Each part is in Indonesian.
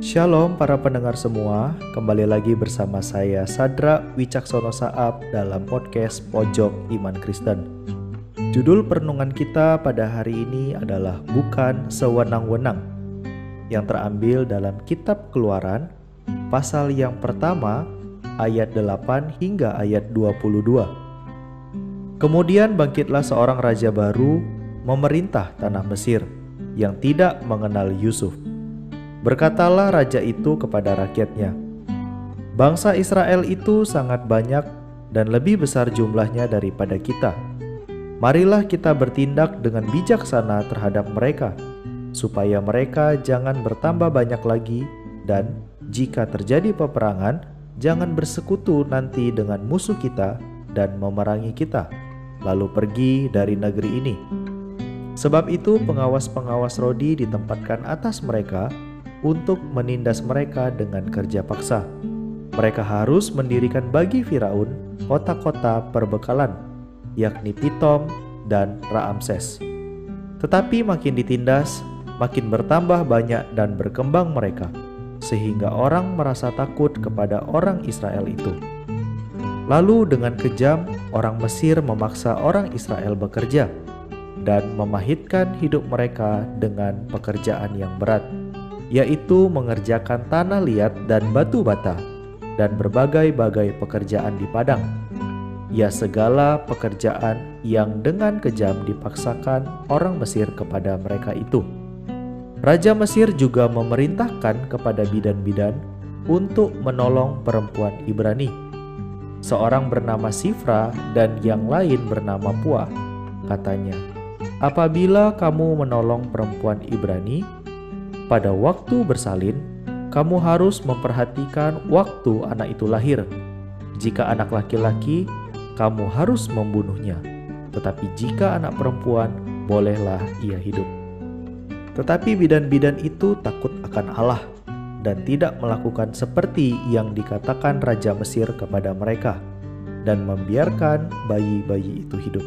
Shalom para pendengar semua, kembali lagi bersama saya Sadra Wicaksono Saab dalam podcast Pojok Iman Kristen. Judul perenungan kita pada hari ini adalah Bukan Sewenang-Wenang yang terambil dalam kitab Keluaran pasal yang pertama ayat 8 hingga ayat 22. Kemudian bangkitlah seorang raja baru memerintah tanah Mesir yang tidak mengenal Yusuf Berkatalah raja itu kepada rakyatnya, "Bangsa Israel itu sangat banyak dan lebih besar jumlahnya daripada kita. Marilah kita bertindak dengan bijaksana terhadap mereka, supaya mereka jangan bertambah banyak lagi, dan jika terjadi peperangan, jangan bersekutu nanti dengan musuh kita dan memerangi kita, lalu pergi dari negeri ini." Sebab itu, pengawas-pengawas Rodi ditempatkan atas mereka untuk menindas mereka dengan kerja paksa. Mereka harus mendirikan bagi Firaun kota-kota perbekalan, yakni Pitom dan Raamses. Tetapi makin ditindas, makin bertambah banyak dan berkembang mereka, sehingga orang merasa takut kepada orang Israel itu. Lalu dengan kejam, orang Mesir memaksa orang Israel bekerja dan memahitkan hidup mereka dengan pekerjaan yang berat yaitu mengerjakan tanah liat dan batu bata, dan berbagai-bagai pekerjaan di padang. Ya segala pekerjaan yang dengan kejam dipaksakan orang Mesir kepada mereka itu. Raja Mesir juga memerintahkan kepada bidan-bidan untuk menolong perempuan Ibrani. Seorang bernama Sifra dan yang lain bernama Pua. Katanya, "Apabila kamu menolong perempuan Ibrani, pada waktu bersalin, kamu harus memperhatikan waktu anak itu lahir. Jika anak laki-laki, kamu harus membunuhnya. Tetapi jika anak perempuan, bolehlah ia hidup. Tetapi bidan-bidan itu takut akan Allah dan tidak melakukan seperti yang dikatakan Raja Mesir kepada mereka dan membiarkan bayi-bayi itu hidup.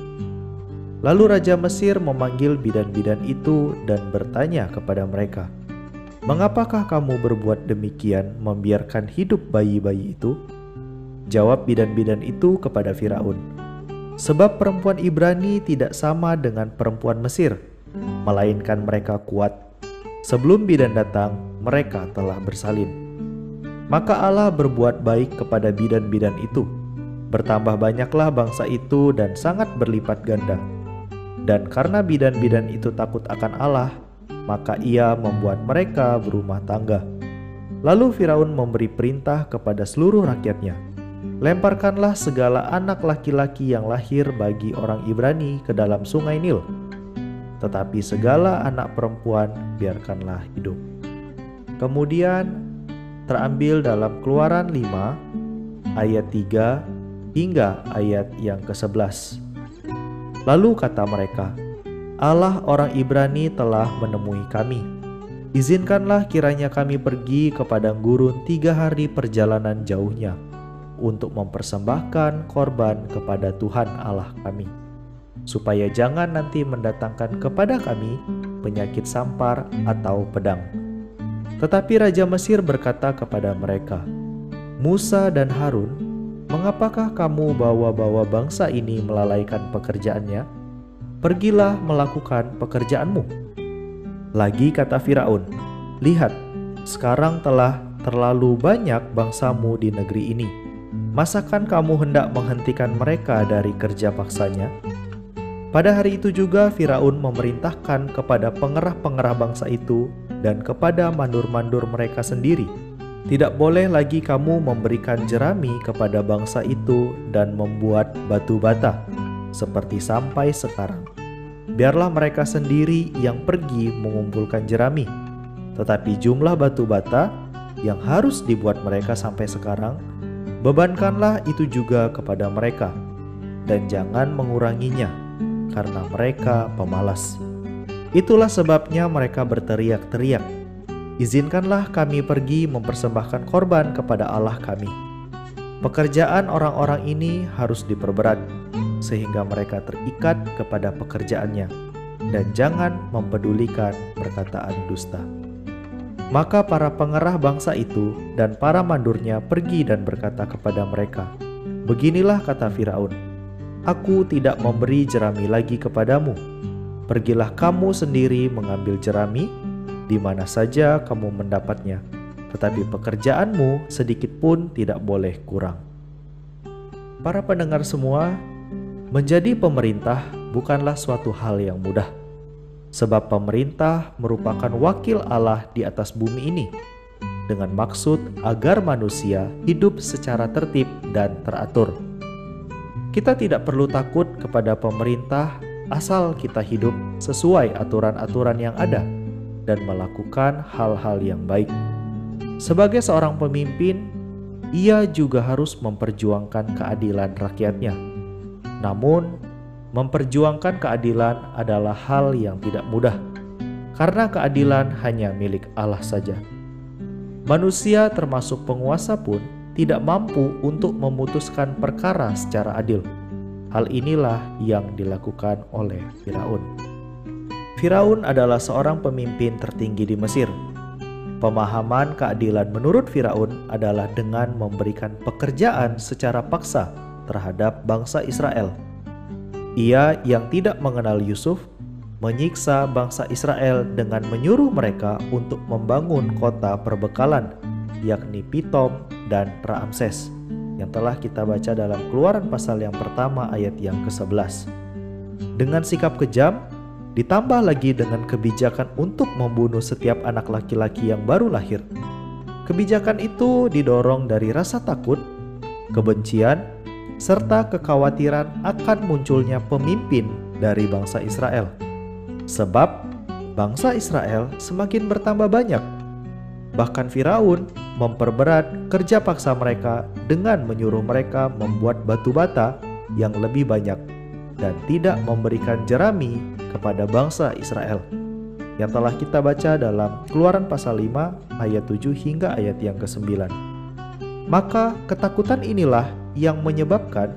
Lalu Raja Mesir memanggil bidan-bidan itu dan bertanya kepada mereka, Mengapakah kamu berbuat demikian membiarkan hidup bayi-bayi itu? Jawab bidan-bidan itu kepada Firaun, "Sebab perempuan Ibrani tidak sama dengan perempuan Mesir, melainkan mereka kuat. Sebelum bidan datang, mereka telah bersalin." Maka Allah berbuat baik kepada bidan-bidan itu. Bertambah banyaklah bangsa itu dan sangat berlipat ganda. Dan karena bidan-bidan itu takut akan Allah, maka ia membuat mereka berumah tangga. Lalu Firaun memberi perintah kepada seluruh rakyatnya, "Lemparkanlah segala anak laki-laki yang lahir bagi orang Ibrani ke dalam sungai Nil, tetapi segala anak perempuan biarkanlah hidup." Kemudian terambil dalam Keluaran 5 ayat 3 hingga ayat yang ke-11. Lalu kata mereka, Allah orang Ibrani telah menemui kami. Izinkanlah kiranya kami pergi ke padang gurun tiga hari perjalanan jauhnya untuk mempersembahkan korban kepada Tuhan Allah kami, supaya jangan nanti mendatangkan kepada kami penyakit sampar atau pedang. Tetapi Raja Mesir berkata kepada mereka, Musa dan Harun, mengapakah kamu bawa-bawa bangsa ini melalaikan pekerjaannya?' Pergilah melakukan pekerjaanmu. Lagi kata Firaun, lihat, sekarang telah terlalu banyak bangsamu di negeri ini. Masakan kamu hendak menghentikan mereka dari kerja paksanya? Pada hari itu juga Firaun memerintahkan kepada pengerah-pengerah bangsa itu dan kepada mandur-mandur mereka sendiri, tidak boleh lagi kamu memberikan jerami kepada bangsa itu dan membuat batu bata, seperti sampai sekarang biarlah mereka sendiri yang pergi mengumpulkan jerami. Tetapi jumlah batu bata yang harus dibuat mereka sampai sekarang, bebankanlah itu juga kepada mereka, dan jangan menguranginya, karena mereka pemalas. Itulah sebabnya mereka berteriak-teriak, "Izinkanlah kami pergi mempersembahkan korban kepada Allah kami." Pekerjaan orang-orang ini harus diperberat, sehingga mereka terikat kepada pekerjaannya dan jangan mempedulikan perkataan dusta. Maka para pengerah bangsa itu dan para mandurnya pergi dan berkata kepada mereka, Beginilah kata Firaun, Aku tidak memberi jerami lagi kepadamu. Pergilah kamu sendiri mengambil jerami, di mana saja kamu mendapatnya, tetapi pekerjaanmu sedikit pun tidak boleh kurang. Para pendengar semua, menjadi pemerintah bukanlah suatu hal yang mudah sebab pemerintah merupakan wakil Allah di atas bumi ini, dengan maksud agar manusia hidup secara tertib dan teratur. Kita tidak perlu takut kepada pemerintah asal kita hidup sesuai aturan-aturan yang ada dan melakukan hal-hal yang baik. Sebagai seorang pemimpin, ia juga harus memperjuangkan keadilan rakyatnya. Namun, memperjuangkan keadilan adalah hal yang tidak mudah, karena keadilan hanya milik Allah saja. Manusia, termasuk penguasa, pun tidak mampu untuk memutuskan perkara secara adil. Hal inilah yang dilakukan oleh Firaun. Firaun adalah seorang pemimpin tertinggi di Mesir. Pemahaman keadilan menurut Firaun adalah dengan memberikan pekerjaan secara paksa terhadap bangsa Israel ia yang tidak mengenal Yusuf menyiksa bangsa Israel dengan menyuruh mereka untuk membangun kota perbekalan, yakni Pitom dan Raamses, yang telah kita baca dalam Keluaran pasal yang pertama ayat yang ke-11. Dengan sikap kejam, ditambah lagi dengan kebijakan untuk membunuh setiap anak laki-laki yang baru lahir. Kebijakan itu didorong dari rasa takut, kebencian, serta kekhawatiran akan munculnya pemimpin dari bangsa Israel. Sebab bangsa Israel semakin bertambah banyak. Bahkan Firaun memperberat kerja paksa mereka dengan menyuruh mereka membuat batu bata yang lebih banyak dan tidak memberikan jerami kepada bangsa Israel yang telah kita baca dalam Keluaran pasal 5 ayat 7 hingga ayat yang ke-9. Maka ketakutan inilah yang menyebabkan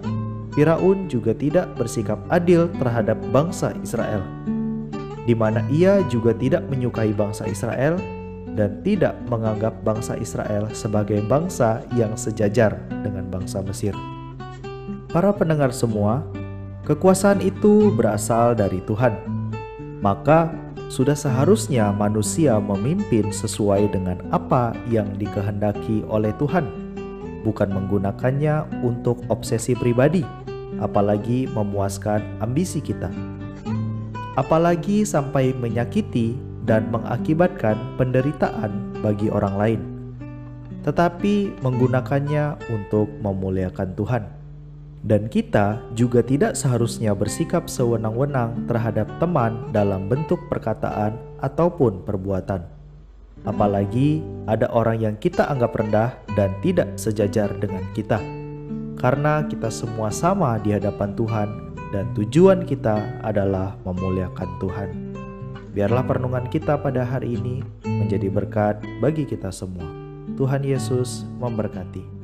Firaun juga tidak bersikap adil terhadap bangsa Israel, di mana ia juga tidak menyukai bangsa Israel dan tidak menganggap bangsa Israel sebagai bangsa yang sejajar dengan bangsa Mesir. Para pendengar semua, kekuasaan itu berasal dari Tuhan, maka sudah seharusnya manusia memimpin sesuai dengan apa yang dikehendaki oleh Tuhan bukan menggunakannya untuk obsesi pribadi, apalagi memuaskan ambisi kita. Apalagi sampai menyakiti dan mengakibatkan penderitaan bagi orang lain, tetapi menggunakannya untuk memuliakan Tuhan. Dan kita juga tidak seharusnya bersikap sewenang-wenang terhadap teman dalam bentuk perkataan ataupun perbuatan apalagi ada orang yang kita anggap rendah dan tidak sejajar dengan kita. Karena kita semua sama di hadapan Tuhan dan tujuan kita adalah memuliakan Tuhan. Biarlah perenungan kita pada hari ini menjadi berkat bagi kita semua. Tuhan Yesus memberkati.